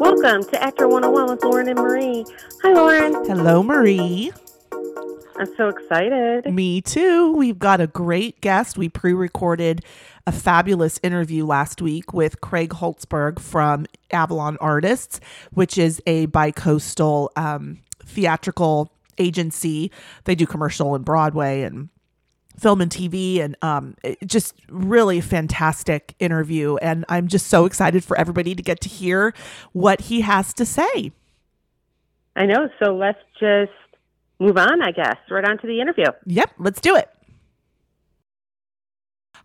Welcome to Actor 101 with Lauren and Marie. Hi, Lauren. Hello, Marie. I'm so excited. Me too. We've got a great guest. We pre recorded a fabulous interview last week with Craig Holzberg from Avalon Artists, which is a bicoastal um, theatrical agency. They do commercial and Broadway and film and TV and um, just really fantastic interview. And I'm just so excited for everybody to get to hear what he has to say. I know. So let's just move on, I guess, right on to the interview. Yep, let's do it.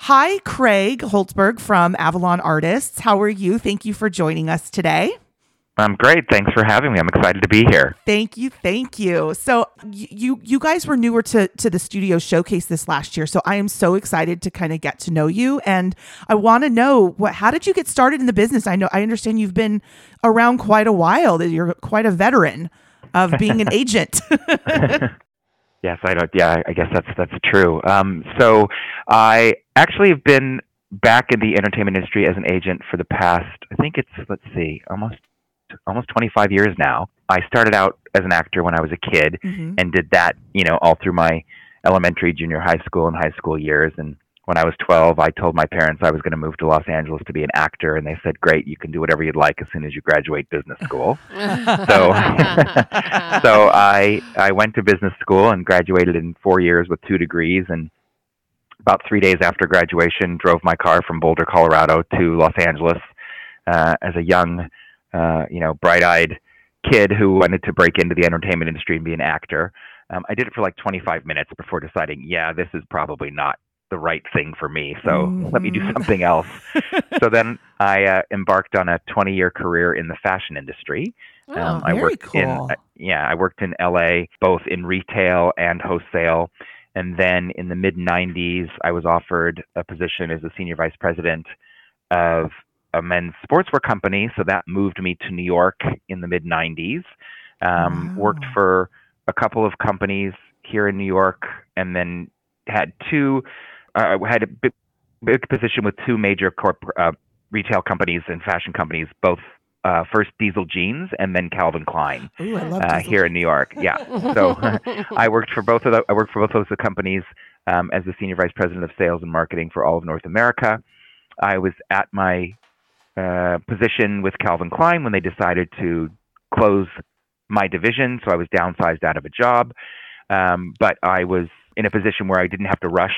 Hi, Craig Holzberg from Avalon Artists. How are you? Thank you for joining us today. I'm great. Thanks for having me. I'm excited to be here. Thank you, thank you. So you you guys were newer to to the studio showcase this last year, so I am so excited to kind of get to know you, and I want to know what how did you get started in the business? I know I understand you've been around quite a while. That you're quite a veteran of being an agent. yes, I don't. Yeah, I guess that's that's true. Um, so I actually have been back in the entertainment industry as an agent for the past. I think it's let's see, almost almost 25 years now. I started out as an actor when I was a kid mm-hmm. and did that, you know, all through my elementary, junior high school, and high school years. And when I was 12, I told my parents I was going to move to Los Angeles to be an actor, and they said, "Great, you can do whatever you'd like as soon as you graduate business school." so, so I I went to business school and graduated in four years with two degrees. And about three days after graduation, drove my car from Boulder, Colorado, to Los Angeles uh, as a young uh, you know, bright-eyed kid who wanted to break into the entertainment industry and be an actor. Um, I did it for like 25 minutes before deciding, yeah, this is probably not the right thing for me. So mm-hmm. let me do mm-hmm. something else. so then I uh, embarked on a 20 year career in the fashion industry. Oh, um, I very worked cool. in uh, yeah, I worked in LA both in retail and wholesale. And then in the mid 90s, I was offered a position as a senior vice president of a men's sportswear company, so that moved me to New York in the mid '90s. Um, wow. Worked for a couple of companies here in New York, and then had two uh, had a big, big position with two major corporate uh, retail companies and fashion companies, both uh, first Diesel Jeans and then Calvin Klein Ooh, uh, here in New York. Yeah, so I worked for both of the, I worked for both of those companies um, as the senior vice president of sales and marketing for all of North America. I was at my uh, position with Calvin Klein when they decided to close my division. So I was downsized out of a job. Um, but I was in a position where I didn't have to rush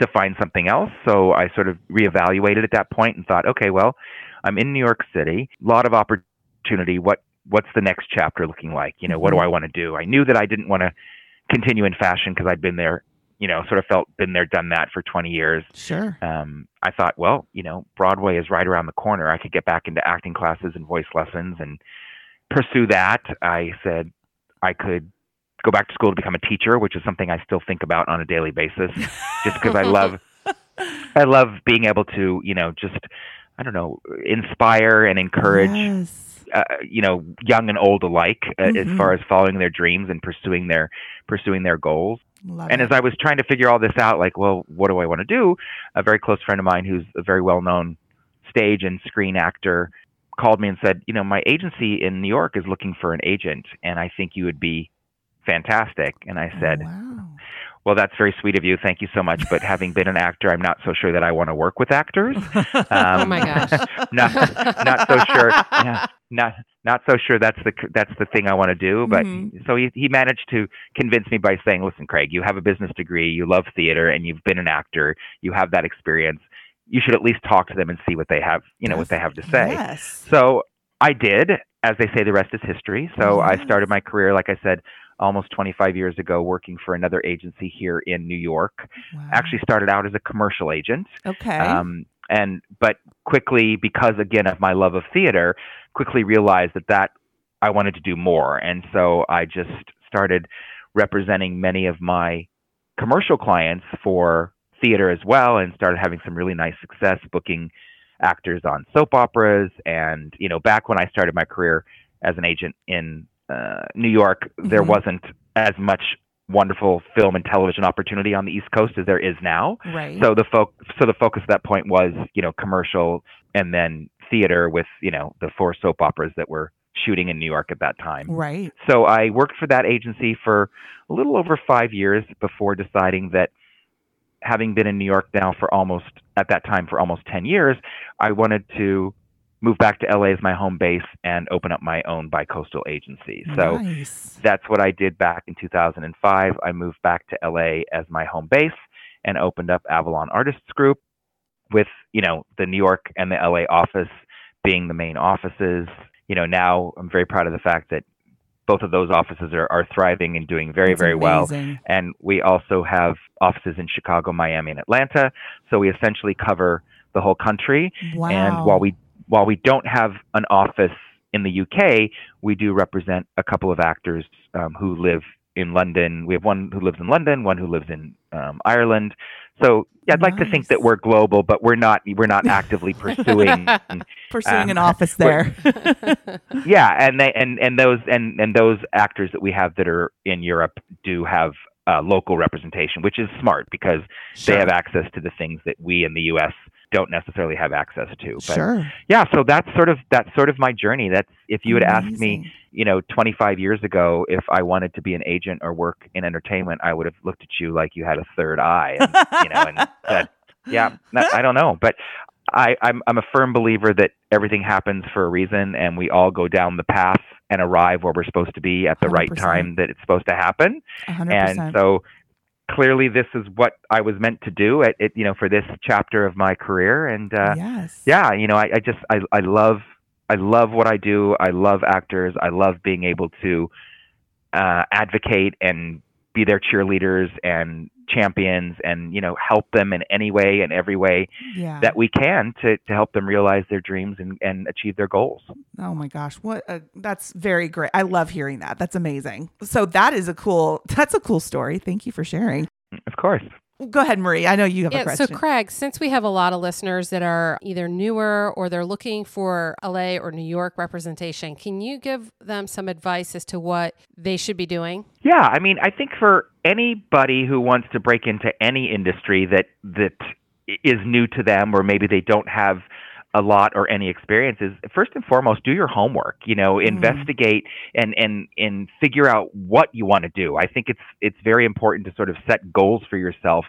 to find something else. So I sort of reevaluated at that point and thought, okay, well, I'm in New York City, a lot of opportunity. What what's the next chapter looking like? You know, what do mm-hmm. I want to do? I knew that I didn't want to continue in fashion because I'd been there you know, sort of felt been there, done that for 20 years. Sure. Um, I thought, well, you know, Broadway is right around the corner. I could get back into acting classes and voice lessons and pursue that. I said I could go back to school to become a teacher, which is something I still think about on a daily basis, just because I love, I love being able to, you know, just, I don't know, inspire and encourage. Yes. Uh, you know, young and old alike, uh, mm-hmm. as far as following their dreams and pursuing their pursuing their goals. Love and it. as I was trying to figure all this out, like, well, what do I want to do? A very close friend of mine, who's a very well-known stage and screen actor, called me and said, you know, my agency in New York is looking for an agent, and I think you would be fantastic. And I said, oh, wow. Well, that's very sweet of you. Thank you so much. But having been an actor, I'm not so sure that I want to work with actors. Um, oh my gosh. not, not so sure. Yeah, not not so sure that's the that's the thing I want to do. But mm-hmm. so he he managed to convince me by saying, "Listen, Craig, you have a business degree, you love theater, and you've been an actor. You have that experience. You should at least talk to them and see what they have, you know, what they have to say." Yes. So I did. As they say, the rest is history. So yes. I started my career, like I said, almost 25 years ago, working for another agency here in New York. Wow. Actually, started out as a commercial agent. Okay. Um, and but quickly, because again of my love of theater, quickly realized that that I wanted to do more, and so I just started representing many of my commercial clients for theater as well, and started having some really nice success booking actors on soap operas. And you know, back when I started my career as an agent in uh, New York, mm-hmm. there wasn't as much wonderful film and television opportunity on the East Coast as there is now. Right. So the fo- so the focus at that point was, you know, commercial and then theater with you know the four soap operas that were shooting in New York at that time. Right. So I worked for that agency for a little over five years before deciding that having been in New York now for almost at that time for almost 10 years, I wanted to move back to LA as my home base and open up my own bicoastal agency. So nice. that's what I did back in 2005. I moved back to LA as my home base and opened up Avalon Artists Group with, you know, the New York and the LA office being the main offices. You know, now I'm very proud of the fact that both of those offices are, are thriving and doing very, That's very well. And we also have offices in Chicago, Miami, and Atlanta. So we essentially cover the whole country. Wow. And while we while we don't have an office in the UK, we do represent a couple of actors um, who live in London. We have one who lives in London, one who lives in um, Ireland. So yeah, I'd like to think that we're global, but we're not. We're not actively pursuing. pursuing um, an office there. yeah, and they and and those and and those actors that we have that are in Europe do have uh, local representation, which is smart because Sure. they have access to the things that we in the U.S. don't necessarily have access to. But Sure. yeah, so that's sort of that's sort of my journey. That's if you had asked me, you know, 25 years ago if I wanted to be an agent or work in entertainment, I would have looked at you like you had a third eye, and, you know, and yeah, I don't know, but I, I'm I'm a firm believer that everything happens for a reason, and we all go down the path and arrive where we're supposed to be at the right 100%. time that it's supposed to happen. A hundred And percent. And so clearly, this is what I was meant to do at, it, you know, for this chapter of my career. And uh, yes. yeah, you know, I, I just I, I love I love what I do. I love actors. I love being able to uh, advocate and be their cheerleaders and champions and you know help them in any way and every way Yeah. that we can to, to help them realize their dreams and, and achieve their goals. Oh my gosh, what a, that's very great. I love hearing that. That's amazing. So that is a cool that's a cool story. Thank you for sharing. Of course. Go ahead, Marie. I know you have a question. so Craig, since we have a lot of listeners that are either newer or they're looking for LA or New York representation, can you give them some advice as to what they should be doing? Yeah, I mean, I think for anybody who wants to break into any industry that that is new to them, or maybe they don't have a lot or any experiences, first and foremost, do your homework. You know, Mm. investigate and and and figure out what you want to do. I think it's it's very important to sort of set goals for yourself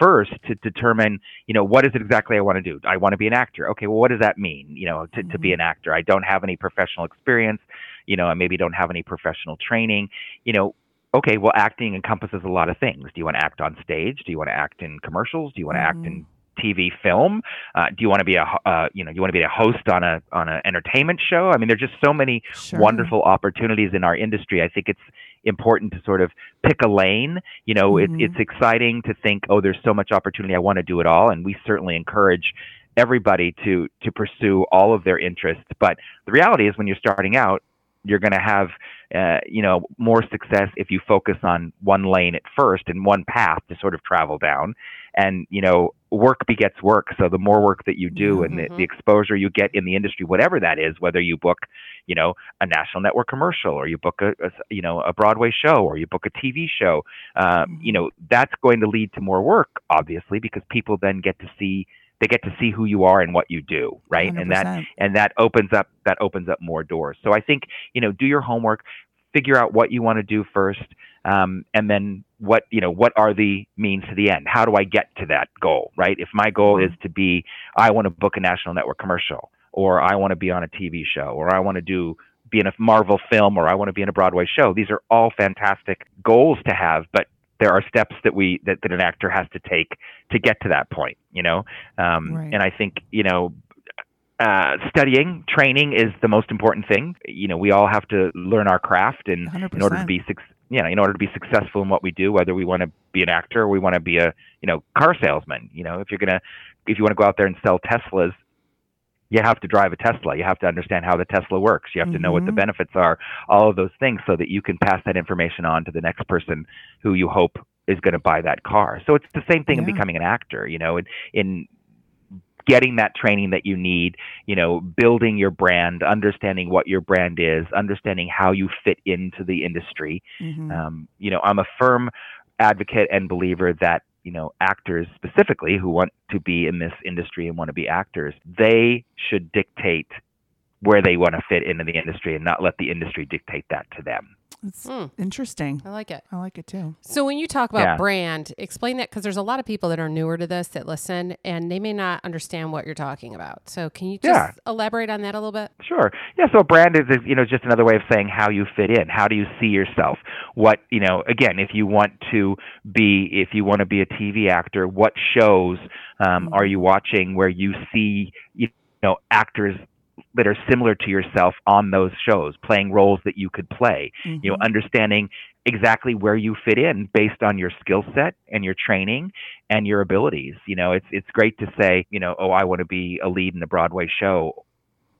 first to determine you know what is it exactly i want to do? I want to be an actor. Okay well what does that mean you know to, to be an actor? I don't have any professional experience you know i maybe don't have any professional training. You know okay well acting encompasses a lot of things. Do you want to act on stage? Do you want to act in commercials? Do you want to act in TV film? Uh, do you want to be a uh, you know you want to be a host on a on an entertainment show? I mean, there's just so many Sure. wonderful opportunities in our industry. I think it's important to sort of pick a lane. You know, Mhm. it, it's exciting to think, oh, there's so much opportunity. I want to do it all, and we certainly encourage everybody to to pursue all of their interests. But the reality is, when you're starting out, you're going to have uh, you know more success if you focus on one lane at first and one path to sort of travel down and you know work begets work. So the more work that you do and the, Mhm. the exposure you get in the industry whatever that is whether you book you know a national network commercial or you book a, you know a broadway show or you book a tv show um, you know that's going to lead to more work obviously because people then get to see they get to see who you are and what you do right? And that and that opens up that opens up more doors. So i think you know do your homework figure out what you want to do first um, and then what you know what are the means to the end? How do i get to that goal right? If my goal is to be i want to book a national network commercial or i want to be on a tv show or i want to do be in a marvel film or i want to be in a broadway show these are all fantastic goals to have but there are steps that we that, that an actor has to take to get to that point you know? Um, Right. and i think you know uh, studying, training is the most important thing. You know, we all have to learn our craft, and in order to be suc you know, in order to be successful in what we do, whether we want to be an actor or we want to be a you know car salesman. You know, if you're gonna if you want to go out there and sell Teslas, you have to drive a Tesla. You have to understand how the Tesla works. You have to know what the Mhm. benefits are, all of those things, so that you can pass that information on to the next person who you hope is going to buy that car. So it's the same thing in becoming an actor. You know, in, in getting that training that you need, you know, building your brand, understanding what your brand is, understanding how you fit into the industry. Mhm. Um, you know, I'm a firm advocate and believer that you know actors specifically who want to be in this industry and want to be actors they should dictate where they want to fit into the industry and not let the industry dictate that to them It's Hmm. interesting. I like it. I like it too. So when you talk about Yeah. brand, explain that because there's a lot of people that are newer to this that listen and they may not understand what you're talking about. So can you just Yeah. elaborate on that a little bit? Sure. Yeah. So a brand is, is, you know, just another way of saying how you fit in. How do you see yourself? What, you know, again, if you want to be, if you want to be a TV actor, what shows um, are you watching where you see, you know, actors that are similar to yourself on those shows, playing roles that you could play. You know, Mhm. understanding exactly where you fit in based on your skill set and your training and your abilities. You know, it's it's great to say, you know, oh, I want to be a lead in a Broadway show.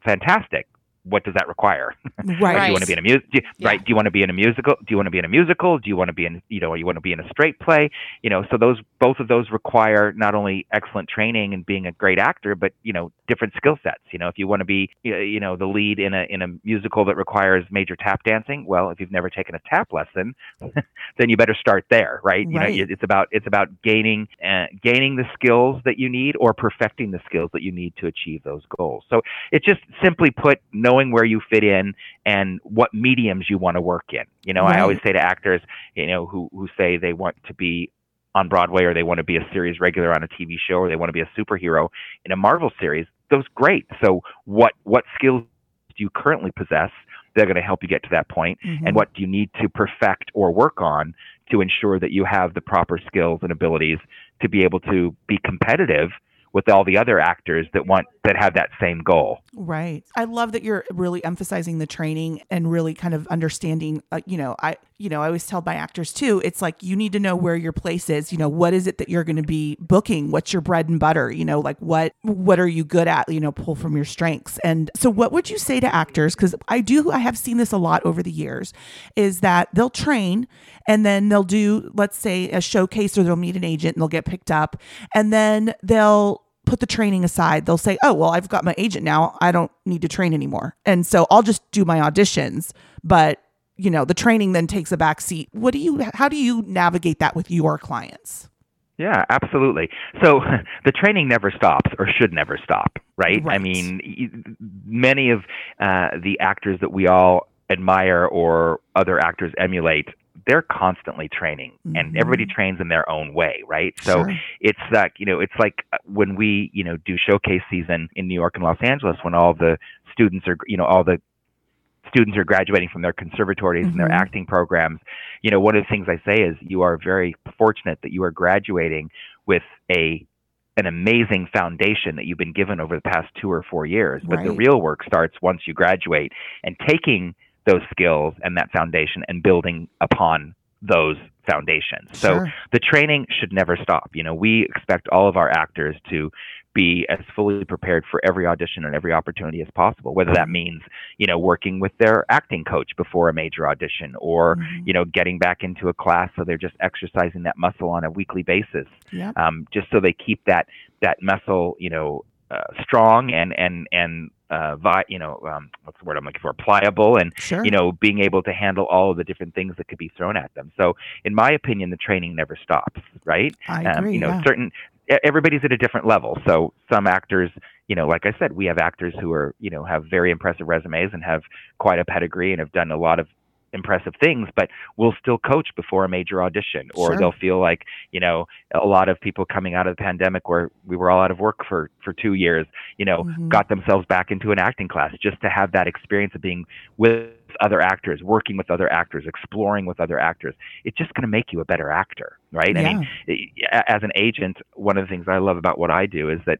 Fantastic. What does that require? right. Do you want to be in a music? Yeah. Right? Do you want to be in a musical? Do you want to be in a musical? Do you want to be in you know? You want to be in a straight play? You know, so those both of those require not only excellent training and being a great actor, but you know, different skill sets. You know, if you want to be you know the lead in a in a musical that requires major tap dancing, well, if you've never taken a tap lesson, then you better start there, right? You know, Right. you- it's about it's about gaining uh, gaining the skills that you need or perfecting the skills that you need to achieve those goals. So it's just simply put, knowing where you fit in and what mediums you want to work in. You know, I always say to actors, you know, who who say they want to be on Broadway or they want to be a series regular on a TV show or they want to be a superhero in a Marvel series. Those great. So what what skills do you currently possess? They're going to help you get to that point Mhm. and what do you need to perfect or work on to ensure that you have the proper skills and abilities to be able to be competitive with all the other actors that want that have that same goal. Right. I love that you're really emphasizing the training and really kind of understanding. Uh, you know, I you know I always tell my actors too. It's like you need to know where your place is. You know, what is it that you're going to be booking? What's your bread and butter? You know, like what what are you good at? You know, pull from your strengths. And so, what would you say to actors? Because I do, I have seen this a lot over the years. Is that they'll train and then they'll do, let's say, a showcase or they'll meet an agent and they'll get picked up, and then they'll put the training aside. They'll say, "Oh, well, I've got my agent now. I don't need to train anymore." And so I'll just do my auditions, but you know, the training then takes a back seat. What do you how do you navigate that with your clients? Yeah, absolutely. So the training never stops or should never stop, right? I mean, many of uh, the actors that we all admire or other actors emulate, they're constantly training and Mhm. everybody trains in their own way, right? So Sure. it's like you know it's like uh, when we you know do showcase season in new york and los angeles when all the students are you know all the students are graduating from their conservatories and their Mhm. acting programs you know one of the things i say is you are very fortunate that you are graduating with a an amazing foundation that you've been given over the past two or four years but the real work starts once you graduate and taking those skills and that foundation and building upon those foundations so the training should never stop. You know, we expect all of our actors to be as fully prepared for every audition and every opportunity as possible, whether that means, you know, working with their acting coach before a major audition or, Mhm. you know, getting back into a class so they're just exercising that muscle on a weekly basis, Yep. um, just so they keep that, that muscle, you know, strong and, and, and, uh, vi- you know, um, what's the word I'm looking for? Pliable and, Sure. you know, being able to handle all of the different things that could be thrown at them. So, in my opinion, the training never stops, right? I Um, agree. you know, yeah. certain everybody's at a different level. So, some actors, you know, like I said, we have actors who are, you know, have very impressive resumes and have quite a pedigree and have done a lot of impressive things, but will still coach before a major audition, or Sure. they'll feel like, you know, a lot of people coming out of the pandemic where we were all out of work for for two years, you know, Mhm. got themselves back into an acting class just to have that experience of being with other actors, working with other actors, exploring with other actors. It's just going to make you a better actor, right? I mean, as an agent, one of the things I love about what I do is that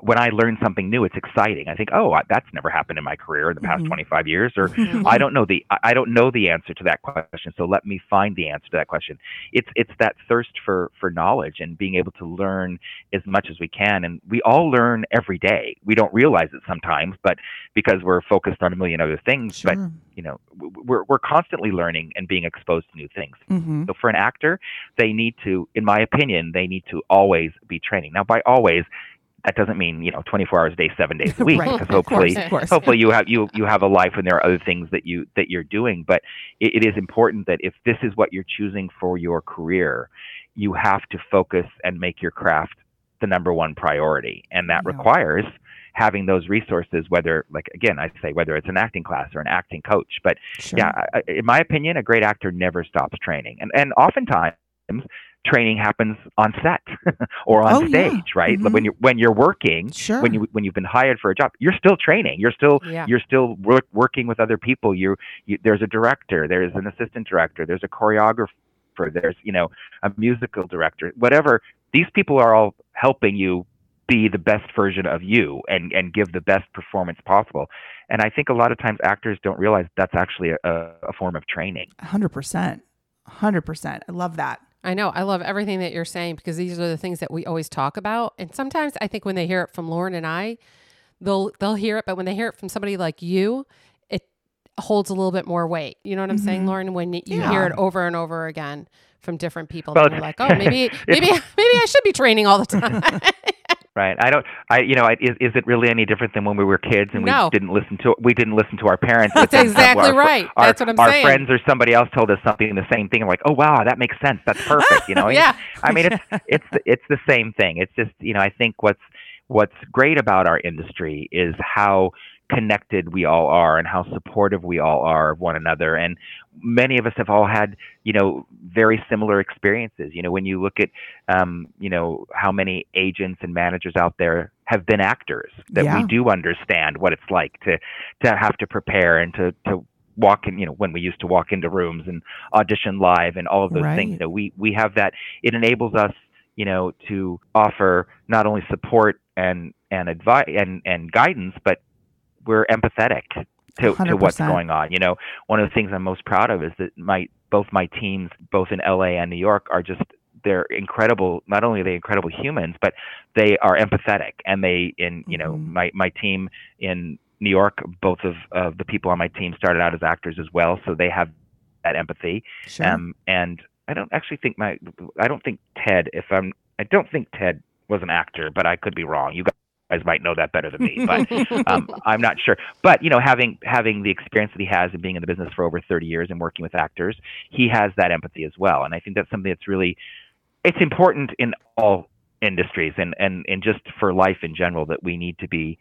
when I learn something new, it's exciting. I think, oh, that's never happened in my career in the past Mhm. 25 years, or. I don't know the I- don't know the answer to that question. So let me find the answer to that question. It's it's that thirst for for knowledge and being able to learn as much as we can. And we all learn every day. We don't realize it sometimes, but because we're focused on a million other things. But you know, we're we're constantly learning and being exposed to new things. Mhm. So for an actor, they need to, in my opinion, they need to always be training. Now, by always, that doesn't mean you know 24 hours a day, seven days a week, Right. because Of hopefully, course, of course. hopefully you have you you have a life and there are other things that you that you're doing. But it, it is important that if this is what you're choosing for your career, you have to focus and make your craft the number one priority. And that Yeah. requires having those resources, whether, like, again, I say whether it's an acting class or an acting coach. But Sure. yeah, in my opinion, a great actor never stops training. And, and oftentimes, training happens on set or on Oh, yeah. stage, right? Mhm. When you're when you're working, Sure. when you when you've been hired for a job, you're still training. You're still Yeah. you're still work, working with other people. You, you there's a director, there's an assistant director, there's a choreographer, there's you know a musical director, whatever. These people are all helping you be the best version of you and and give the best performance possible. And I think a lot of times actors don't realize that's actually a, a form of training. Hundred percent. Hundred percent. I love that. I know. I love everything that you're saying because these are the things that we always talk about. And sometimes I think when they hear it from Lauren and I, they'll they'll hear it, but when they hear it from somebody like you, it holds a little bit more weight. You know what I'm saying, Mhm. Lauren? When you Yeah. hear it over and over again from different people, well, you're like, oh, maybe maybe maybe I should be training all the time. Right. I don't. I. You know. I- Is, is it really any different than when we were kids and No. we didn't listen to we didn't listen to our parents? That's exactly our, right. Our, That's what I'm our saying. Our friends or somebody else told us something the same thing. I'm like, oh wow, that makes sense. That's perfect. You know. yeah. I mean, it's it's it's the same thing. It's just you know. I think what's what's great about our industry is how connected we all are and how supportive we all are of one another and many of us have all had you know very similar experiences you know when you look at um, you know how many agents and managers out there have been actors that Yeah. we do understand what it's like to to have to prepare and to to walk in you know when we used to walk into rooms and audition live and all of those Right. things that we we have that it enables us you know to offer not only support and and advice and and guidance but we're empathetic to, to what's going on. You know, one of the things I'm most proud of is that my both my teams, both in LA and New York, are just they're incredible. Not only are they incredible humans, but they are empathetic. And they, in you know, Mhm. my my team in New York, both of of the people on my team started out as actors as well, so they have that empathy. Sure. Um, and I don't actually think my I don't think Ted. If I'm I don't think Ted was an actor, but I could be wrong. You guys might know that better than me, but um, I'm not sure. But you know, having having the experience that he has and being in the business for over 30 years and working with actors, he has that empathy as well. And I think that's something that's really it's important in all industries and and and just for life in general that we need to be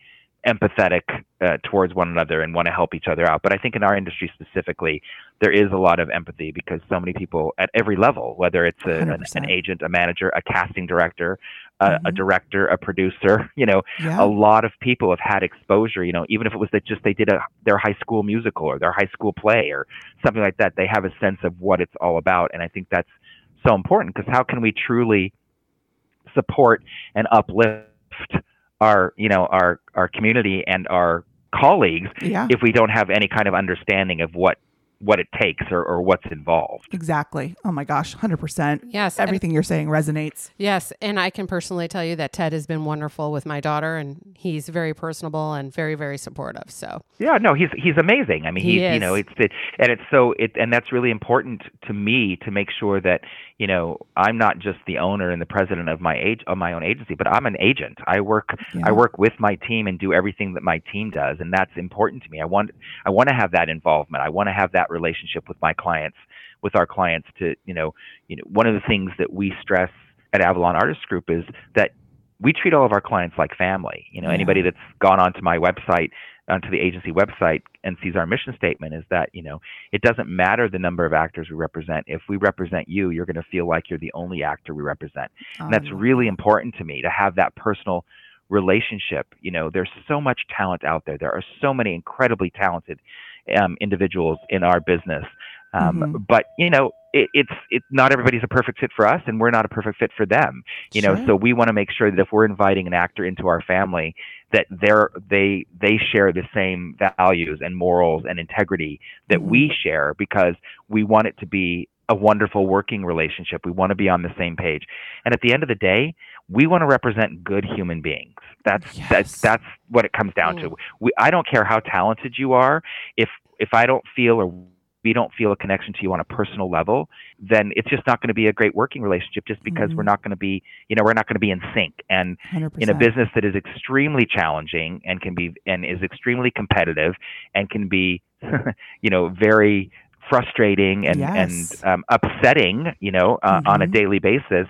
empathetic uh, towards one another and want to help each other out. But I think in our industry specifically, there is a lot of empathy because so many people at every level, whether it's a, an, an agent, a manager, a casting director, a, a Mhm. director, a producer, you know, yeah. a lot of people have had exposure you know even if it was that just they did a their high school musical or their high school play or something like that they have a sense of what it's all about and i think that's so important because how can we truly support and uplift our you know our our community and our colleagues yeah. if we don't have any kind of understanding of what what it takes or, or what's involved Exactly. Oh my gosh, 100%. Yes. and- Everything you're saying resonates. Yes, and I can personally tell you that Ted has been wonderful with my daughter, and he's very personable and very, very supportive. So Yeah, no, he's he's amazing. I mean, He he's you know, it's it, and it's so it and that's really important to me to make sure that you know I'm not just the owner and the president of my age of my own agency, but I'm an agent. I work Yeah. I work with my team and do everything that my team does, and that's important to me. I want I want to have that involvement. I want to have that relationship with my clients, with our clients. To you know, you know, one of the things that we stress at Avalon Artist Group is that we treat all of our clients like family. You know, Yeah. anybody that's gone onto my website, onto the agency website, and sees our mission statement is that you know it doesn't matter the number of actors we represent. If we represent you, you're going to feel like you're the only actor we represent. And that's Um, really important to me to have that personal relationship. You know, there's so much talent out there. There are so many incredibly talented um, individuals in our business. Um, Mhm. But you know, it, it's it's not everybody's a perfect fit for us, and we're not a perfect fit for them. You know, so we want to make sure that if we're inviting an actor into our family, that they're they they share the same values and morals and integrity that Mhm. we share because we want it to be a wonderful working relationship. We want to be on the same page. And at the end of the day, we want to represent good human beings. That's Yes. that's that's what it comes down to. We, I don't care how talented you are. If if I don't feel or we don't feel a connection to you on a personal level, then it's just not going to be a great working relationship. Just because we're Mhm. not going to be, you know, we're not going to be in sync. And 100%. in a business that is extremely challenging and can be and is extremely competitive and can be you know very frustrating and Yes. and um, upsetting, you know, uh, on a Mhm. daily basis,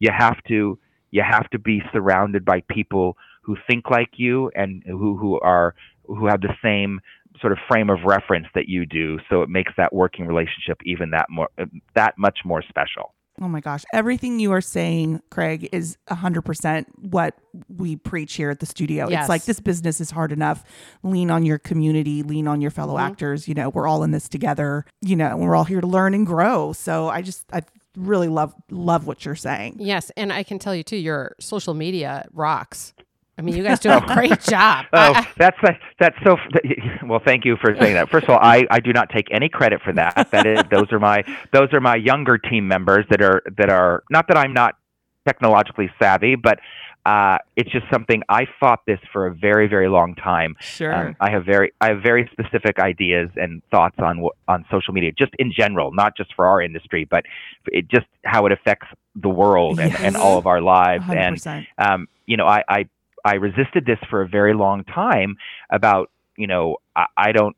you have to you have to be surrounded by people who think like you and who who are who have the same sort of frame of reference that you do. So it makes that working relationship even that more that much more special. Oh my gosh. Everything you are saying, Craig, is 100% what we preach here at the studio. Yes. It's like this business is hard enough. Lean on your community, lean on your fellow Mhm. actors. You know, we're all in this together. You know, we're all here to learn and grow. So I just, I really love, love what you're saying. Yes, and I can tell you too, your social media rocks. I mean, you guys do a great job. Oh, that's that's so. Well, thank you for saying that. First of all, I, I do not take any credit for that. That is, those are my those are my younger team members that are that are not that I'm not technologically savvy, but uh, it's just something I fought this for a very very long time. Sure. Um, I have very I have very specific ideas and thoughts on on social media, just in general, not just for our industry, but it just how it affects the world and, and all of our lives. And 100%. um, you know, I, I I resisted this for a very long time about, you know, I, I don't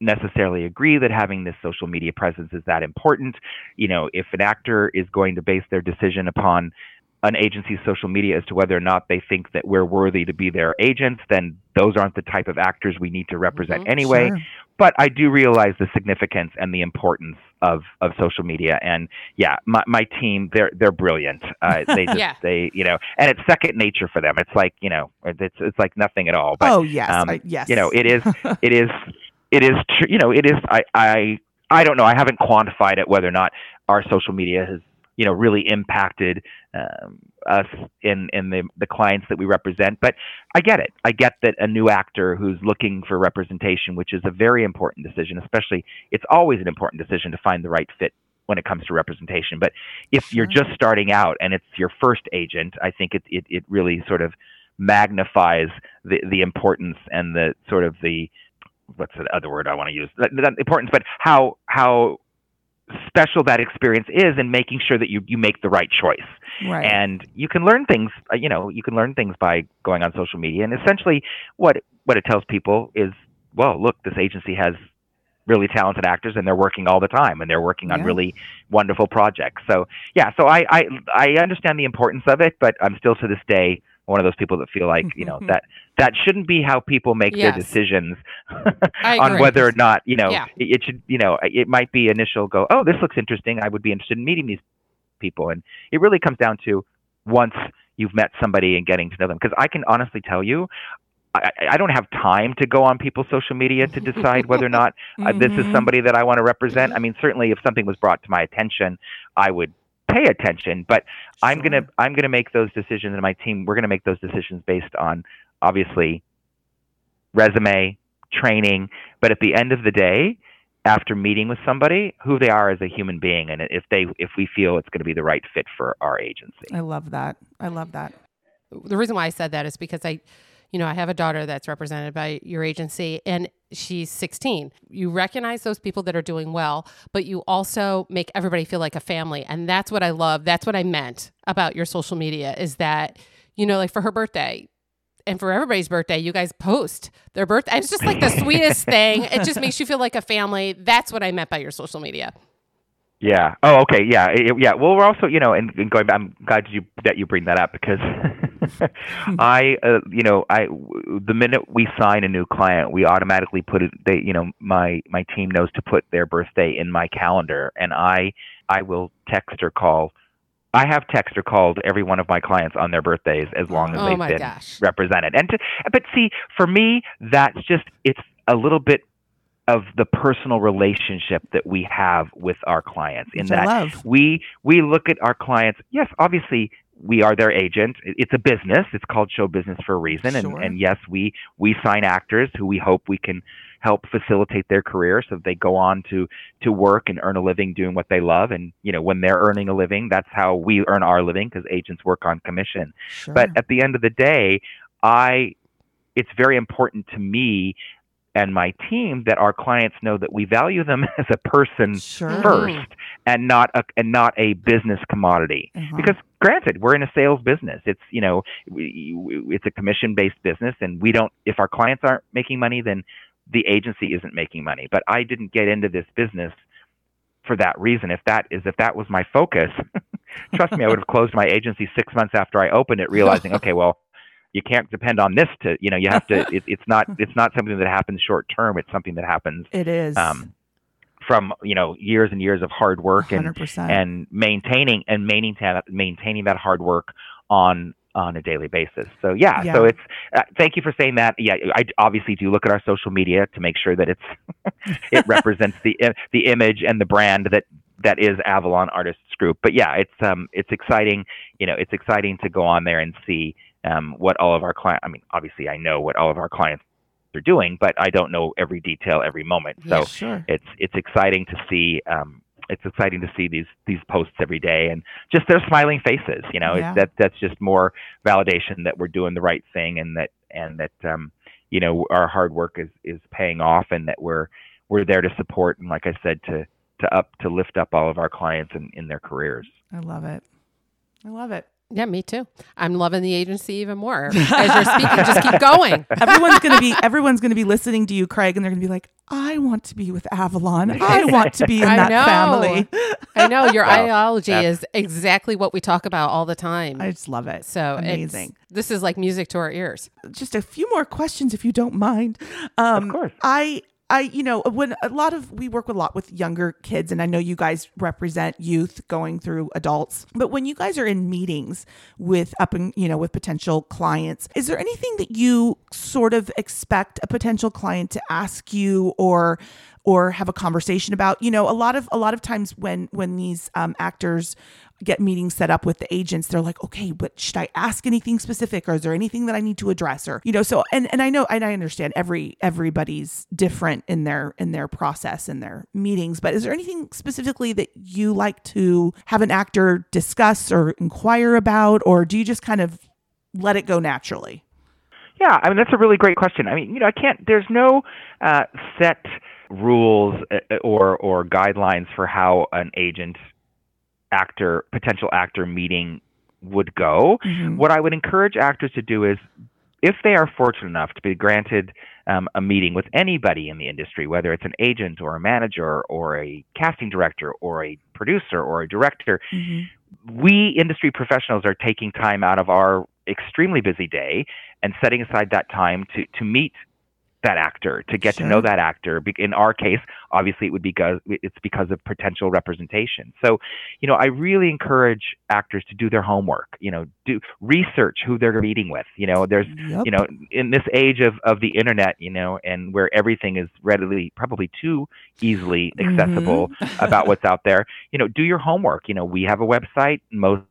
necessarily agree that having this social media presence is that important. You know, if an actor is going to base their decision upon an agency's social media as to whether or not they think that we're worthy to be their agents, then those aren't the type of actors we need to represent Mhm. anyway Sure. but I do realize the significance and the importance of, of social media. And yeah, my, my team, they're, they're brilliant. Uh, they just, Yeah. they, you know, and it's second nature for them. It's like, you know, it's, it's like nothing at all. But, oh, yes. um, I, yes. you know, it is, it is, it is, tr- you know, it is, I, I, I don't know. I haven't quantified it whether or not our social media has, you know, really impacted um, us in in the the clients that we represent. But I get it. I get that a new actor who's looking for representation, which is a very important decision, especially it's always an important decision to find the right fit when it comes to representation. But if you're just starting out and it's your first agent, I think it it, it really sort of magnifies the the importance and the sort of the what's the other word I want to use? Not not importance, but how how special that experience is in making sure that you you make the right choice right. and you can learn things uh, you know you can learn things by going on social media and essentially what what it tells people is well look this agency has really talented actors and they're working all the time and they're working on Yeah. really wonderful projects so yeah so I, I i understand the importance of it but i'm still to this day one of those people that feel like you know that that shouldn't be how people make Yes. their decisions on whether or not you know Yeah. it, it should you know it might be initial go oh this looks interesting i would be interested in meeting these people and it really comes down to once you've met somebody and getting to know them because i can honestly tell you I- I don't have time to go on people's social media to decide whether or not uh, this is Mhm. somebody that I want to represent. I mean, certainly if something was brought to my attention, I would pay attention. But I'm gonna I'm gonna make those decisions, and my team we're gonna make those decisions based on obviously resume, training. But at the end of the day, after meeting with somebody, who they are as a human being, and if they if we feel it's going to be the right fit for our agency. I love that. I love that. the reason why I said that is because I, you know, I have a daughter that's represented by your agency and she's 16. You recognize those people that are doing well, but you also make everybody feel like a family. And that's what I love. That's what I meant about your social media is that, you know, like for her birthday, and for everybody's birthday, you guys post their birthday. It's just like the sweetest thing. It just makes you feel like a family. That's what I meant by your social media. Yeah. Oh, okay. Yeah. It- yeah. Well, we're also, you know, and, and going. Back, I'm glad you that you bring that up because I, uh, you know, I w- the minute we sign a new client, we automatically put it. They, you know, my my team knows to put their birthday in my calendar, and I I will text or call. I have text or called every one of my clients on their birthdays as long as Oh they've been gosh. represented. And to, but see, for me, that's just it's a little bit of the personal relationship that we have with our clients in Which that love. we we look at our clients yes obviously we are their agent it's a business it's called show business for a reason Sure. and and yes we we sign actors who we hope we can help facilitate their career so that they go on to to work and earn a living doing what they love and you know when they're earning a living that's how we earn our living because agents work on commission Sure. but at the end of the day i it's very important to me and my team that our clients know that we value them as a person sure. First and not a and not a business commodity Uh-huh. because granted we're in a sales business it's you know we, it's a commission based business and we don't if our clients aren't making money then the agency isn't making money but i didn't get into this business for that reason. If that is if that was my focus, trust me, I would have closed my agency six months after I opened it, realizing, okay, well, you can't depend on this to you know you have to. It, it's not it's not something that happens short term. It's something that happens. It is. Um, from you know years and years of hard work and 100%. and maintaining and maintaining maintaining that hard work on on a daily basis. So yeah, Yeah. so it's uh, thank you for saying that. Yeah, I obviously do look at our social media to make sure that it's it represents the the image and the brand that that is Avalon Artists Group. But yeah, it's um it's exciting. You know, it's exciting to go on there and see um what all of our clients. I mean, obviously, I know what all of our clients are doing, but I don't know every detail every moment. So Yeah. sure. it's it's exciting to see um it's exciting to see these these posts every day and just their smiling faces you know Yeah. that that's just more validation that we're doing the right thing and that and that um you know our hard work is is paying off and that we're we're there to support and like i said to to up to lift up all of our clients in, in their careers I love it. I love it. Yeah, me too. I'm loving the agency even more. As you're speaking, just keep going. Everyone's gonna be everyone's gonna be listening to you, Craig, and they're gonna be like, I want to be with Avalon. I want to be in I that know. family. I know your Wow. ideology That's- is exactly what we talk about all the time. I just love it. so amazing. It's, this is like music to our ears. just a few more questions if you don't mind. Um, Of course. I, I, you know, when a lot of we work a lot with younger kids, and I know you guys represent youth going through adults. But when you guys are in meetings with up and you know with potential clients, is there anything that you sort of expect a potential client to ask you or or have a conversation about? You know, a lot of a lot of times when when these um, actors get meetings set up with the agents they're like okay but should i ask anything specific or is there anything that i need to address or you know so and, and i know and i understand every everybody's different in their in their process in their meetings but is there anything specifically that you like to have an actor discuss or inquire about or do you just kind of let it go naturally Yeah, I mean that's a really great question. I mean, you know, I can't. There's no uh, set rules uh, or or guidelines for how an agent, actor, potential actor meeting would go. Mhm. What I would encourage actors to do is, if they are fortunate enough to be granted um, a meeting with anybody in the industry, whether it's an agent or a manager or a casting director or a producer or a director, Mhm. we industry professionals are taking time out of our extremely busy day and setting aside that time to to meet that actor to get Sure. to know that actor. In our case obviously it would be because it's because of potential representation. So you know i really encourage actors to do their homework you know do research who they're meeting with. You know there's Yep. you know in this age of, of the internet you know and where everything is readily probably too easily accessible mm-hmm. about what's out there you know do your homework. You know we have a website. Most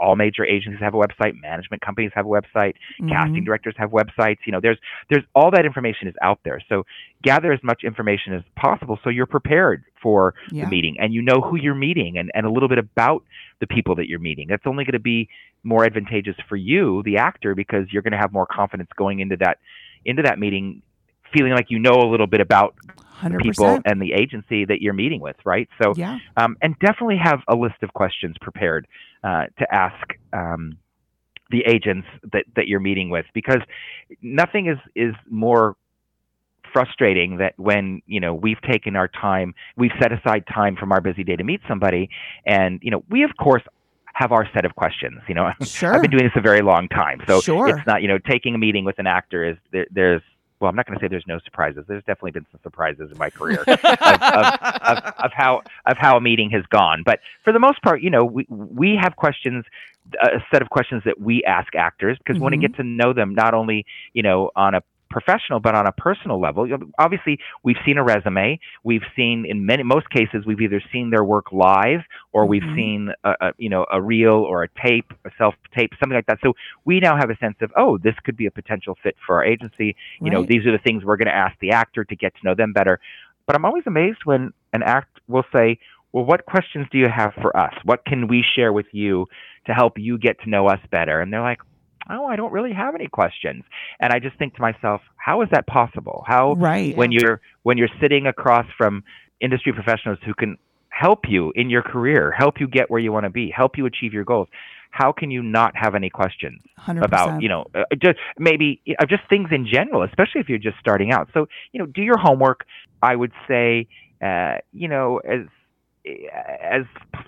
all major agencies have a website management companies have a website casting Mhm. directors have websites you know there's there's all that information is out there so gather as much information as possible so you're prepared for Yeah. the meeting and you know who you're meeting and, and a little bit about the people that you're meeting that's only going to be more advantageous for you the actor because you're going to have more confidence going into that into that meeting feeling like you know a little bit about 100%. people and the agency that you're meeting with right so yeah. um, and definitely have a list of questions prepared uh, to ask um, the agents that, that you're meeting with because nothing is is more frustrating that when you know we've taken our time we've set aside time from our busy day to meet somebody and you know we of course have our set of questions you know Sure. i've been doing this a very long time so Sure. it's not you know taking a meeting with an actor is there, there's well i'm not going to say there's no surprises there's definitely been some surprises in my career of, of, of how of how a meeting has gone. But for the most part, you know, we we have questions, a set of questions that we ask actors because we want to get mm-hmm. to know them not only you know on a professional but on a personal level. Obviously, we've seen a resume. We've seen in many most cases we've either seen their work live or we've Mhm. seen a, a you know a reel or a tape, a self tape, something like that. So we now have a sense of oh, this could be a potential fit for our agency you know these are the things we're going to ask the actor to get to know them better but i'm always amazed when an act will say well what questions do you have for us what can we share with you to help you get to know us better and they're like oh i don't really have any questions and i just think to myself how is that possible how right. when you're when you're sitting across from industry professionals who can help you in your career help you get where you want to be help you achieve your goals how can you not have any questions 100%. about you know uh, just maybe uh, just things in general especially if you're just starting out so you know do your homework i would say uh, you know as as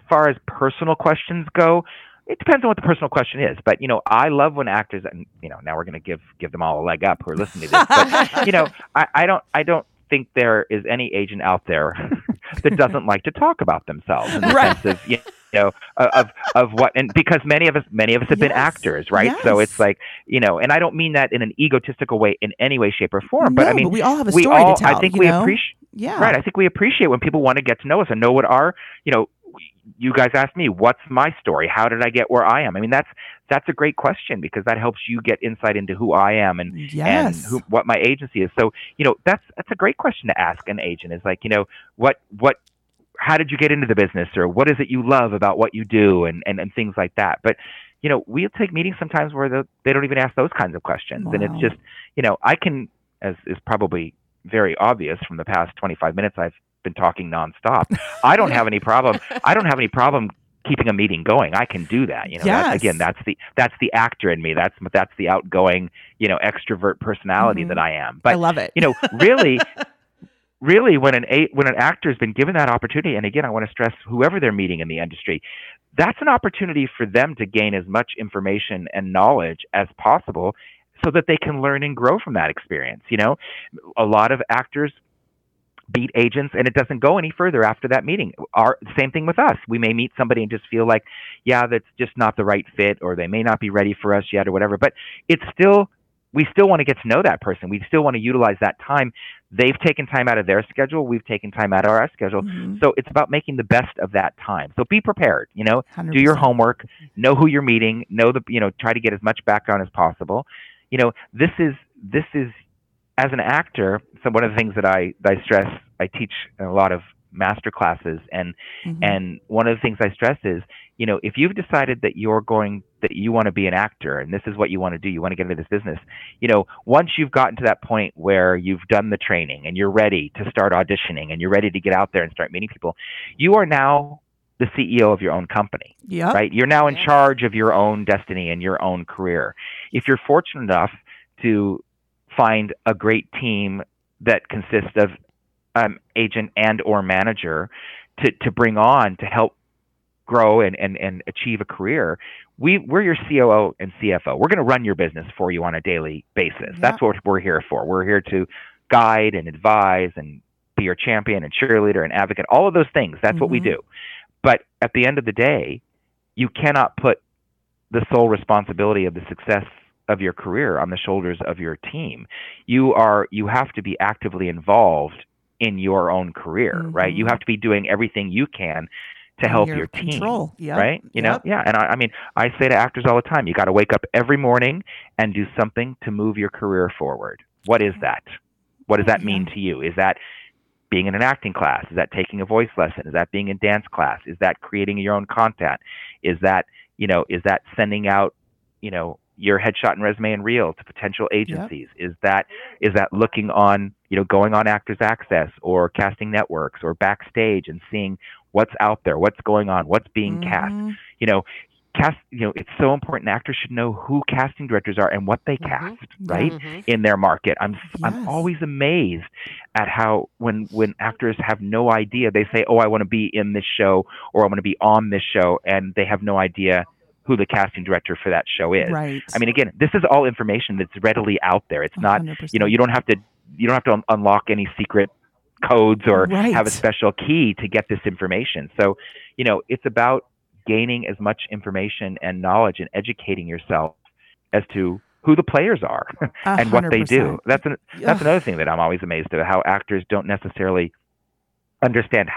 far as personal questions go, it depends on what the personal question is. But you know, I love when actors, and you know, now we're going to give give them all a leg up who are listening to this. But you know, I, I don't I don't think there is any agent out there that doesn't like to talk about themselves in the Right. sense of you know of of what and because many of us many of us have been actors right so it's like you know and i don't mean that in an egotistical way in any way shape or form but i mean we all have a story all to tell. i think we know? appreciate Yeah. right i think we appreciate when people want to get to know us and know what our you know you guys asked me what's my story how did i get where i am i mean that's that's a great question because that helps you get insight into who i am and Yes. and who, what my agency is. So, you know, that's that's a great question to ask an agent. Is like, you know, what what how did you get into the business or what is it you love about what you do and and, and things like that. But you know, we'll take meetings sometimes where the, they don't even ask those kinds of questions, and it's just, you know, I can, as is probably very obvious from the past 25 minutes I've been talking nonstop. I don't have any problem. I don't have any problem keeping a meeting going. I can do that. You know, that's, again, that's the that's the actor in me. That's that's the outgoing, you know, extrovert personality Mhm. that I am. But I love it. you know, really, really, when an a when an actor has been given that opportunity, and again, I want to stress whoever they're meeting in the industry, that's an opportunity for them to gain as much information and knowledge as possible, so that they can learn and grow from that experience. You know, a lot of actors beat agents and it doesn't go any further after that meeting. Our same thing with us. We may meet somebody and just feel like yeah that's just not the right fit or they may not be ready for us yet or whatever but it's still we still want to get to know that person. We still want to utilize that time. They've taken time out of their schedule. We've taken time out of our schedule. Mhm. so it's about making the best of that time. So be prepared you know? 100%. do your homework. Know who you're meeting. Know the you know try to get as much background as possible. You know this is this is as an actor so one of the things that i that i stress i teach a lot of master classes and Mhm. and one of the things i stress is you know if you've decided that you're going that you want to be an actor and this is what you want to do you want to get into this business you know once you've gotten to that point where you've done the training and you're ready to start auditioning and you're ready to get out there and start meeting people you are now the ceo of your own company Yep. right? You're now in Yeah. charge of your own destiny and your own career. If you're fortunate enough to find a great team that consists of um, agent and or manager to, to bring on to help grow and, and, and achieve a career, we, we're your COO and CFO. We're going to run your business for you on a daily basis. That's what we're here for. We're here to guide and advise and be your champion and cheerleader and advocate, all of those things. That's what we Mhm. do. But at the end of the day, you cannot put the sole responsibility of the success of your career on the shoulders of your team. You are you have to be actively involved in your own career, right? You Mhm. have to be doing everything you can to help your team control. Yep. right? You know, yeah. And I, I mean, I say to actors all the time, you got to wake up every morning and do something to move your career forward. What is that? What does that mean to you? Is that being in an acting class? Is that taking a voice lesson? Is that being in dance class? Is that creating your own content? Is that, you know, is that sending out, you know, your headshot and resume and reel to potential agencies? Is that is that looking on, you know, going on Actors Access or casting networks or backstage and seeing what's out there, what's going on, what's being cast? Mhm. you know cast you know it's so important actors should know who casting directors are and what they Mhm. cast Yeah. right Mhm. in their market i'm Yes. i'm always amazed at how when when actors have no idea they say oh i want to be in this show or i want to be on this show and they have no idea who the casting director for that show is Right. i mean again this is all information that's readily out there it's not 100%. you know you don't have to you don't have to un- unlock any secret codes or Right. have a special key to get this information so you know it's about gaining as much information and knowledge and educating yourself as to who the players are and what they do that's an, that's Ugh. another thing that i'm always amazed at how actors don't necessarily understand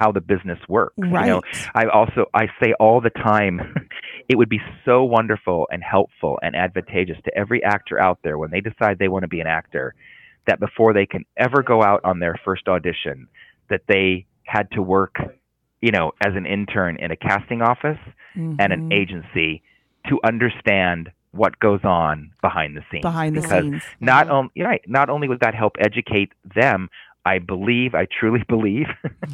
how the business works Right. you know I also I say all the time, it would be so wonderful and helpful and advantageous to every actor out there when they decide they want to be an actor, that before they can ever go out on their first audition, that they had to work, you know, as an intern in a casting office and an Mhm. agency to understand what goes on behind the scenes. behind the because scenes. not Mhm. only right, not only would that help educate them, I believe, I truly believe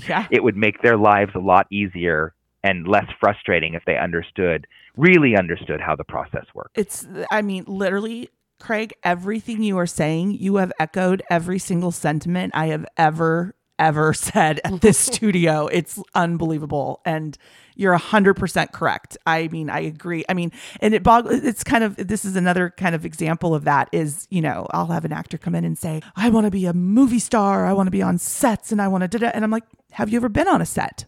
Yeah. it would make their lives a lot easier and less frustrating if they understood, really understood how the process works. It's, I mean, literally, Craig, everything you are saying, you have echoed every single sentiment I have ever, ever said at this studio. It's unbelievable. And you're 100% correct. I mean, I agree. I mean, and it bog- it's kind of this is another kind of example of that is, you know, I'll have an actor come in and say, "I want to be a movie star. I want to be on sets and I want to do And I'm like, "Have you ever been on a set?"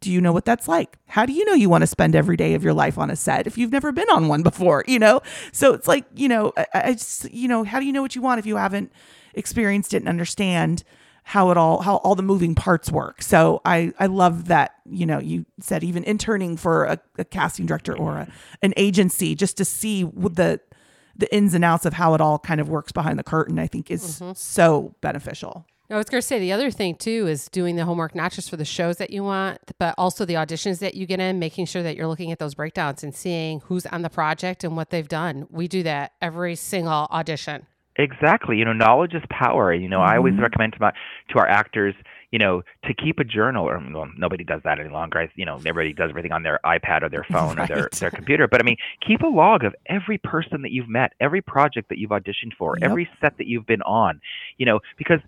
do you know what that's like? How do you know you want to spend every day of your life on a set if you've never been on one before? You know, so it's like you know, I, I just you know, how do you know what you want if you haven't experienced it and understand how it all how all the moving parts work. So I I love that you know you said even interning for a, a casting director or a, an agency just to see the the ins and outs of how it all kind of works behind the curtain. I think is mm-hmm. so beneficial. I was going to say the other thing too is doing the homework not just for the shows that you want, but also the auditions that you get in, making sure that you're looking at those breakdowns and seeing who's on the project and what they've done. We do that every single audition. Exactly. You know, knowledge is power. You know, mm-hmm. I always mm-hmm. recommend to my to our actors, you know, to keep a journal. Or well, nobody does that any longer. I, you know, everybody does everything on their iPad or their phone right. or their their computer. But I mean, keep a log of every person that you've met, every project that you've auditioned for, yep. every set that you've been on. You know, because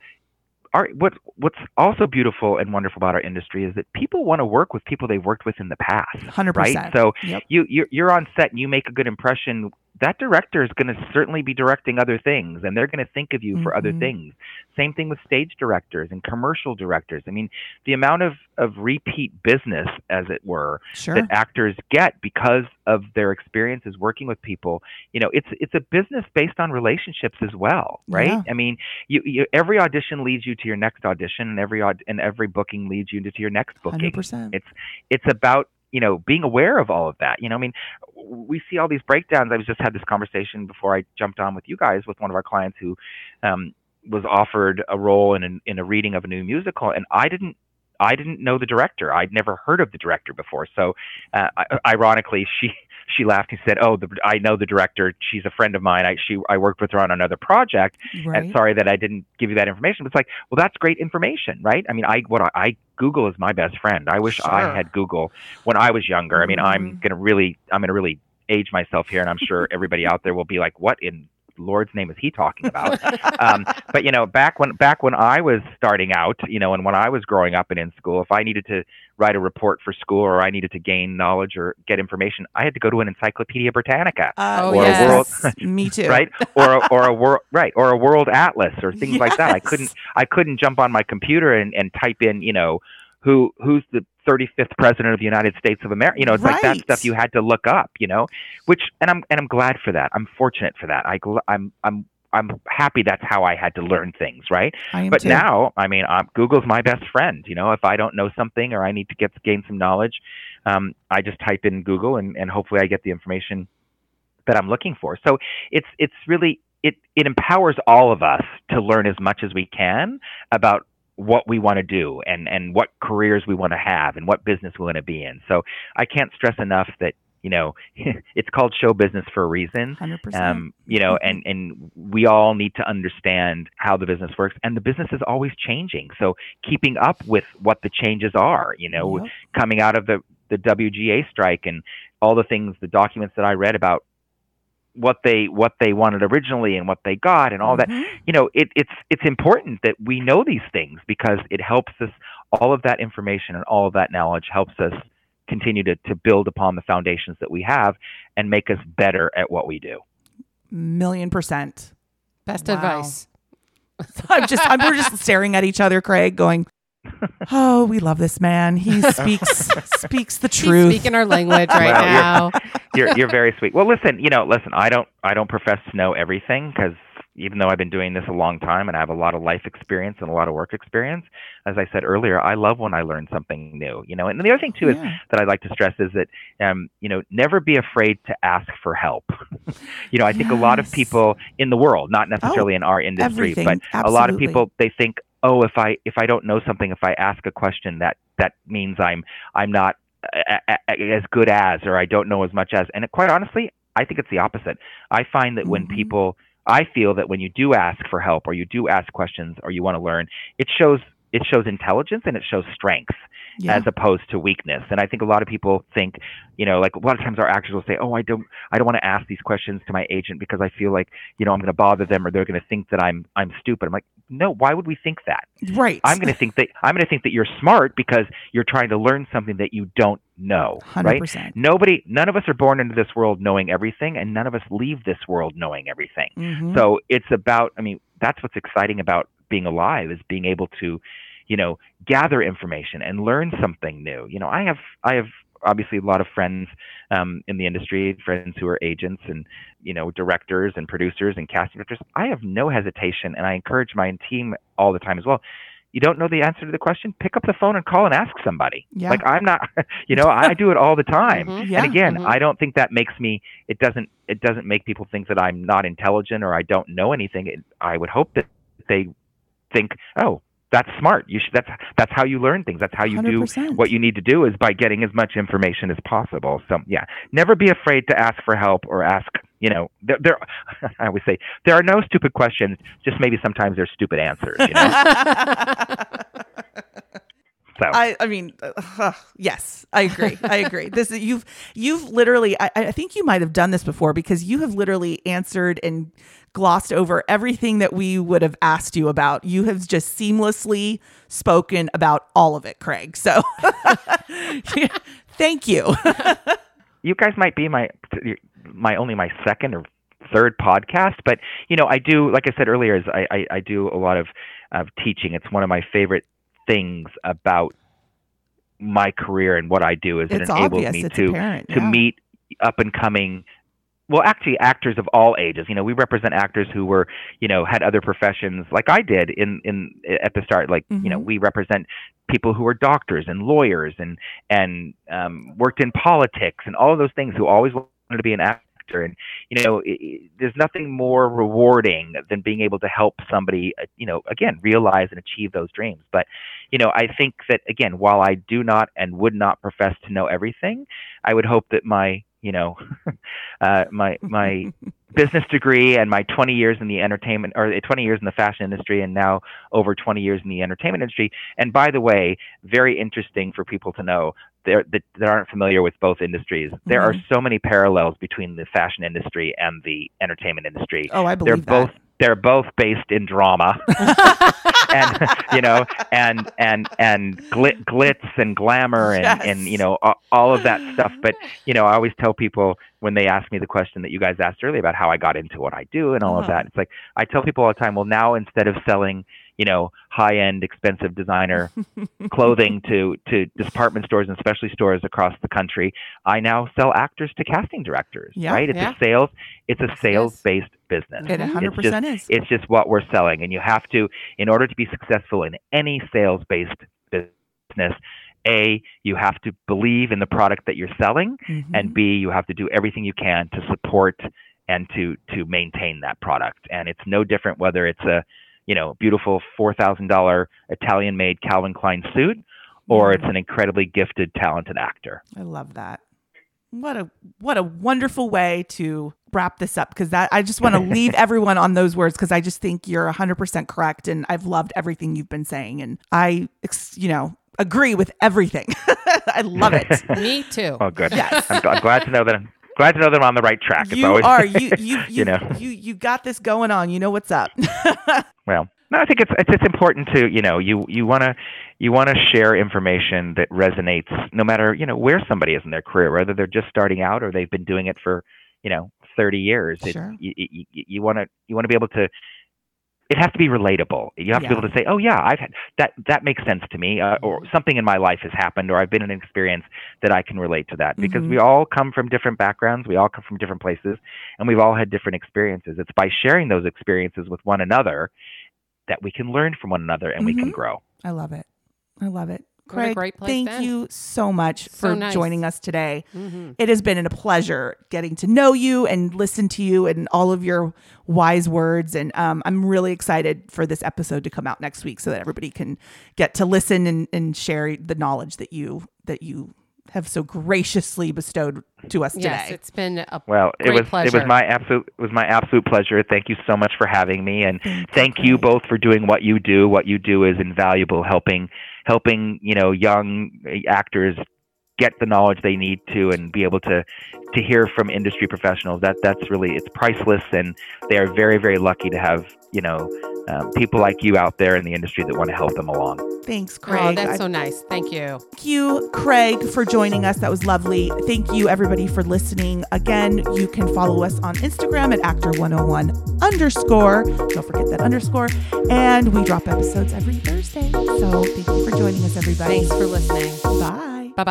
our what what's also beautiful and wonderful about our industry is that people want to work with people they've worked with in the past. Hundred percent. Right. So yep. you you're, you're on set and you make a good impression that director is going to certainly be directing other things and they're going to think of you mm-hmm. for other mm-hmm. things. Same thing with stage directors and commercial directors. I mean, the amount of, of repeat business, as it were, sure. that actors get because of their experiences working with people, you know, it's it's a business based on relationships as well, right? Yeah. I mean, you, you, every audition leads you to your next audition, and every and every booking leads you to your next booking. 100%. It's it's about you know, being aware of all of that. You know, I mean, we see all these breakdowns. I was just had this conversation before I jumped on with you guys with one of our clients who um, was offered a role in a, in a reading of a new musical, and I didn't. I didn't know the director. I'd never heard of the director before. So, uh, ironically, she she laughed and said, "Oh, the, I know the director. She's a friend of mine. I she I worked with her on another project. Right. And sorry that I didn't give you that information." But it's like, well, that's great information, right? I mean, I what I, I Google is my best friend. I wish sure. I had Google when I was younger. I mean, I'm mm-hmm. gonna really I'm gonna really age myself here, and I'm sure everybody out there will be like, "What in Lord's name is he talking about? um, but you know, back when back when I was starting out, you know, and when I was growing up and in school, if I needed to write a report for school or I needed to gain knowledge or get information, I had to go to an Encyclopedia Britannica uh, or yes. a world, me too, right? Or a, or a world, right? Or a world atlas or things yes. like that. I couldn't I couldn't jump on my computer and, and type in, you know, who who's the 35th president of the United States of America. You know, it's right. like that stuff you had to look up. You know, which and I'm and I'm glad for that. I'm fortunate for that. I I'm I'm I'm happy that's how I had to learn things, right? but too. now, I mean, um, Google's my best friend. You know, if I don't know something or I need to get gain some knowledge, um, I just type in Google and, and hopefully I get the information that I'm looking for. So it's it's really it it empowers all of us to learn as much as we can about what we want to do and and what careers we want to have and what business we want to be in. So I can't stress enough that you know it's called show business for a reason. 100%. Um, you know, and and we all need to understand how the business works, and the business is always changing. So keeping up with what the changes are, you know, yep. coming out of the the WGA strike and all the things, the documents that I read about what they what they wanted originally and what they got and all mm-hmm. that you know it, it's it's important that we know these things because it helps us all of that information and all of that knowledge helps us continue to, to build upon the foundations that we have and make us better at what we do million percent best wow. advice i'm just I'm, we're just staring at each other craig going oh, we love this man. He speaks speaks the truth. He's speaking our language right well, now. You're, you're, you're very sweet. Well, listen, you know, listen. I don't I don't profess to know everything because even though I've been doing this a long time and I have a lot of life experience and a lot of work experience, as I said earlier, I love when I learn something new. You know, and the other thing too yeah. is that I'd like to stress is that um, you know, never be afraid to ask for help. you know, I think a lot of people in the world, not necessarily oh, in our industry, everything. but Absolutely. a lot of people they think, oh, if I if I don't know something, if I ask a question, that that means I'm I'm not a, a, a, as good as, or I don't know as much as. And quite honestly, I think it's the opposite. I find that mm-hmm. when people, I feel that when you do ask for help, or you do ask questions, or you want to learn, it shows it shows intelligence and it shows strength. Yeah. as opposed to weakness. And I think a lot of people think, you know, like a lot of times our actors will say, "Oh, I don't, I don't want to ask these questions to my agent because I feel like, you know, I'm going to bother them or they're going to think that I'm, I'm stupid." I'm like, no, why would we think that? right. I'm going to think that I'm going to think that you're smart because you're trying to learn something that you don't know, hundred right? Nobody, none of us are born into this world knowing everything, and none of us leave this world knowing everything. Mm-hmm. So it's about, I mean, that's what's exciting about being alive is being able to, you know, gather information and learn something new. You know, I have, I have obviously a lot of friends um, in the industry, friends who are agents and, you know, directors and producers and casting directors. I have no hesitation, and I encourage my team all the time as well. You don't know the answer to the question? Pick up the phone and call and ask somebody. Yeah. Like I'm not, you know, I do it all the time. Mhm. Yeah. And again, Mhm. I don't think that makes me. It doesn't. It doesn't make people think that I'm not intelligent or I don't know anything. It, I would hope that they think, oh, that's smart. You should. That's that's how you learn things. That's how you do 100%. what you need to do is by getting as much information as possible. So yeah, never be afraid to ask for help or ask. You know, there. there I always say there are no stupid questions. Just maybe sometimes there's stupid answers. You know. so I, I mean, uh, yes, I agree. I agree. This is you've you've literally. I, I think you might have done this before because you have literally answered and glossed over everything that we would have asked you about. You have just seamlessly spoken about all of it, Craig. So, thank you. you guys might be my my only my second or third podcast, but you know I do like I said earlier is I I, I do a lot of of teaching. It's one of my favorite things about my career and what I do is it enables obvious. me It's to apparent. to meet up and coming well actually actors of all ages. You know we represent actors who were you know had other professions like i did in in at the start. Like you know Mhm. we represent people who are doctors and lawyers and and um, worked in politics and all of those things who always wanted to be an actor. And you know i i there's nothing more rewarding than being able to help somebody uh, you know again realize and achieve those dreams. But you know i think that again while i do not and would not profess to know everything i would hope that my you know uh, my my business degree and my 20 years in the entertainment or 20 years in the fashion industry and now over 20 years in the entertainment industry. And by the way very interesting for people to know there that, that aren't familiar with both industries. There are so many parallels between the fashion industry and the entertainment industry. Oh, I believe they're believe both that. They're both based in drama and you know and and and glit, glitz and glamour and Yes. and you know all, of that stuff but you know i always tell people when they ask me the question that you guys asked earlier about how i got into what i do and all of Uh-huh. that it's like i tell people all the time well now instead of selling you know high end expensive designer clothing to to department stores and specialty stores across the country i now sell actors to casting directors Yeah. right it's Yeah. a sales it's a Yes, it is. sales based business It Mhm. 100% is. it's just what we're selling and you have to in order to be successful in any sales based business a you have to believe in the product that you're selling Mhm. and b you have to do everything you can to support and to to maintain that product and it's no different whether it's a you know beautiful $4000 italian made calvin klein suit or it's an incredibly gifted talented actor I love that. What a what a wonderful way to wrap this up because that I just want to leave everyone on those words because I just think you're 100% correct and I've loved everything you've been saying and I you know agree with everything. I love it. Me too. oh good Yes. I'm, I'm glad to know that i'm glad to know that i'm on the right track it's you always are you you you, you know. you you got this going on. You know what's up. Well, no, I think it's it's it's important to you know you you want to you want to share information that resonates no matter you know where somebody is in their career, whether they're just starting out or they've been doing it for you know thirty years. Sure. You you want to you want to be able to. It has to be relatable. You have to be able to say, "Oh yeah, I've had that. That makes sense to me," uh, or something in my life has happened, or I've been in an experience that I can relate to that. Because Mhm. we all come from different backgrounds, we all come from different places, and we've all had different experiences. It's by sharing those experiences with one another that we can learn from one another and we can Mhm. grow. I love it. I love it. Craig, great place thank to end. you so much So for nice. joining us today. Mhm. It has been a pleasure getting to know you and listen to you and all of your wise words. And um, I'm really excited for this episode to come out next week so that everybody can get to listen and, and share the knowledge that you that you have so graciously bestowed to us Yes, today. it's been a Well, it Great was it pleasure. was my absolute it was my absolute pleasure. Thank you so much for having me, and Thank thank you, you both for doing what you do. What you do is invaluable, helping helping you know young actors get the knowledge they need to and be able to to hear from industry professionals. That that's really it's priceless, and they are very very lucky to have you know um, people like you out there in the industry that want to help them along. Thanks, oh, Craig. Oh, that's so nice. Thank you. Thank you, Craig, for joining us. That was lovely. Thank you, everybody, for listening. Again, you can follow us on Instagram at actor101 underscore. Don't forget that underscore. And we drop episodes every Thursday. So thank you for joining us, everybody. Thanks for listening. Bye. Bye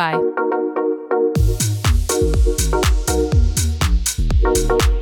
bye.